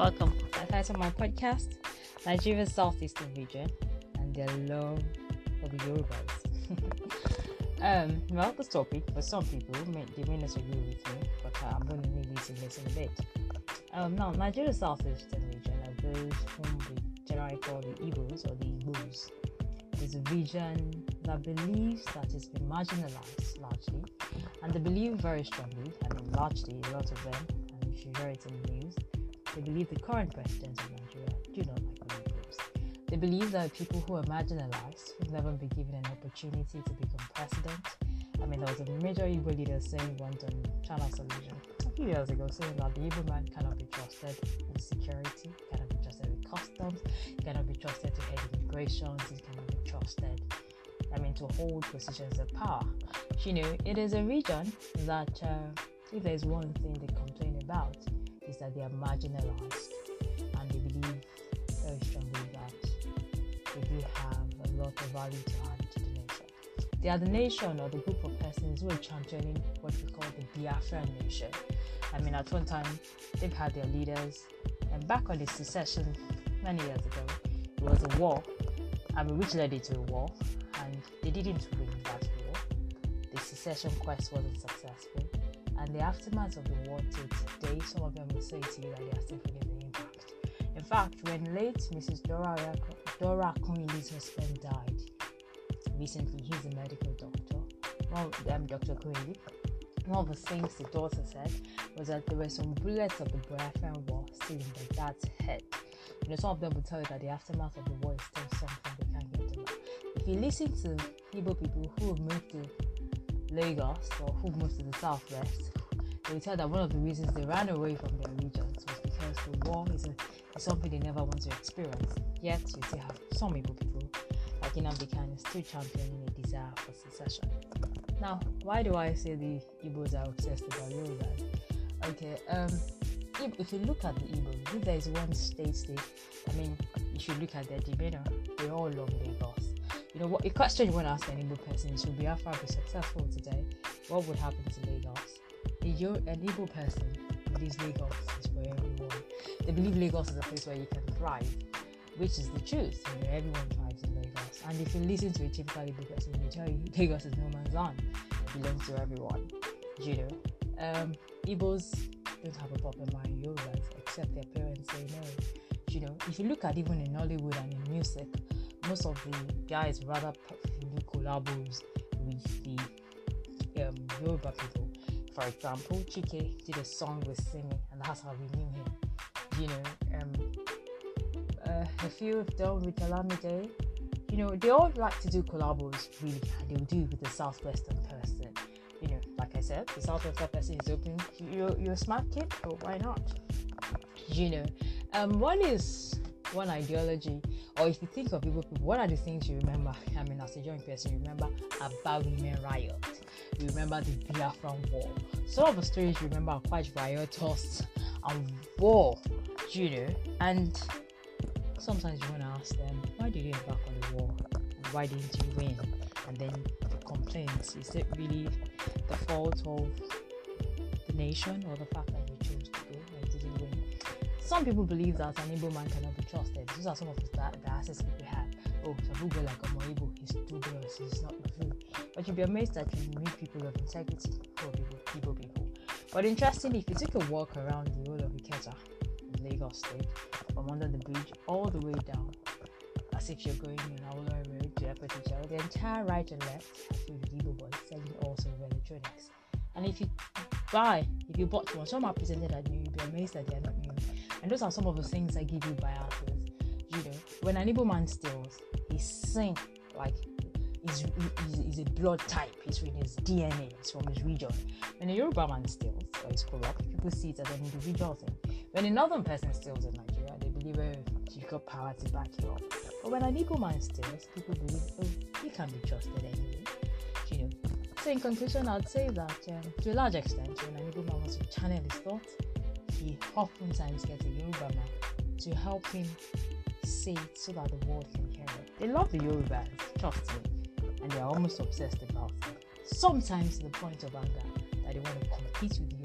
Welcome. I title my podcast Nigeria's Southeastern Region and their love for the Yorubas. um, well, this topic for some people may, they may not agree with me, but uh, I'm going to need you to listen a bit. Um, now, Nigeria's Southeastern Region are those whom we generally call the Igbos or the Igbos. It is a region that believes that it's been marginalized largely, and they believe very strongly, I mean, largely, a lot of them, and if you hear it in the news, they believe the current president of Nigeria do not like Negroes. They believe that people who are marginalized will never be given an opportunity to become president. I mean, there was a major Igbo leader saying once on Channel Television a few years ago saying that the Igbo man cannot be trusted with security, cannot be trusted with customs, cannot be trusted to head immigration, he cannot be trusted, I mean, to hold positions of power. You know, it is a region that, uh, if there's one thing they complain about, is that they are marginalized and they believe very strongly that they do have a lot of value to add to the nation. They are the nation or the group of persons who are championing what we call the Biafran nation. I mean, at one time, they've had their leaders, and back on the secession many years ago, it was a war, I mean, which led to a war, and they didn't win that war. The secession quest wasn't successful and the aftermath of the war today, some of them will say to you that they are still feeling the impact. In fact, when late Mrs. Dora, Dora Akunyili's husband died recently, he's a medical doctor. Well, um, Dr. Kunili, one of the things the daughter said was that there were some bullets of the Biafran war still in the dad's head. You know, some of them will tell you that the aftermath of the war is still something they can't get over. If you listen to Igbo people who moved to Lagos or who moved to the southwest, they tell that one of the reasons they ran away from their regions was because the war is, a, is something they never want to experience. Yet you still have some Igbo people like Nnamdi Kanu still championing a desire for secession. Now, why do I say the Igbos are obsessed about Yoruba? Okay, um, if, if you look at the Igbos, if there is one state state, I mean, you should look at their demeanor. They all love Lagos. You know what? A question you want to ask an Igbo person Should Biafra be successful today? What would happen to Lagos? A, an Igbo person believes Lagos is for everyone. They believe Lagos is a place where you can thrive, which is the truth. You know, everyone thrives in Lagos. And if you listen to a typical Igbo person, they tell you Lagos is no man's land. It belongs to everyone. You know, um, Igbos don't have a problem buying Yorubas, except their parents say no. You know, if you look at even in Hollywood and in music, most of the guys rather do collabos with the um, Yoruba people. For example, Chike did a song with Simi, and that's how we knew him. You know, um, uh, a few of them with Olamide. You know, they all like to do collabos, really, and they'll do with the Southwestern person. You know, like I said, the Southwestern person is open. You're, you're a smart kid, but why not? You know, um, one is one ideology, or if you think of Igbo people, what are the things you remember? I mean, as a young person, you remember about women riot, you remember the Biafran War. Some of the stories you remember are quite riotous and war, you know. And sometimes you want to ask them, why did you embark on the war? Why didn't you win? And then the complaints is it really the fault of the nation or the fact that Some people believe that an Igbo man cannot be trusted. These are some of the, the assets people have. Oh, some people like oh, Omo he's dubious, he's not true. But you'll be amazed that you meet people of integrity are people, people, people. But interestingly, if you take a walk around the whole of Ikeja in Lagos State, from under the bridge all the way down, as if you're going in Awolowo Road to Epeticha, the entire right and left are with Igbo boys selling all sorts of electronics. And if you buy, if you bought one, some are presented at new, you'll be amazed that they are not. And those are some of the things I give you biases. You know, when an Igbo man steals, he's seen like he's, he's, he's, a blood type. He's in his DNA. It's from his region. When a Yoruba man steals or is corrupt, people see it as an individual thing. When a northern person steals in Nigeria, they believe oh, you've got power to back you up. But when an Igbo man steals, people believe oh, he can be trusted anyway. You know. So in conclusion, I'd say that um, to a large extent, when an Igbo man wants to channel his thoughts, he oftentimes gets a Yoruba man to help him say it so that the world can hear it. They love the Yorubas, trust me, and they are almost obsessed about it. Sometimes to the point of anger that they want to compete with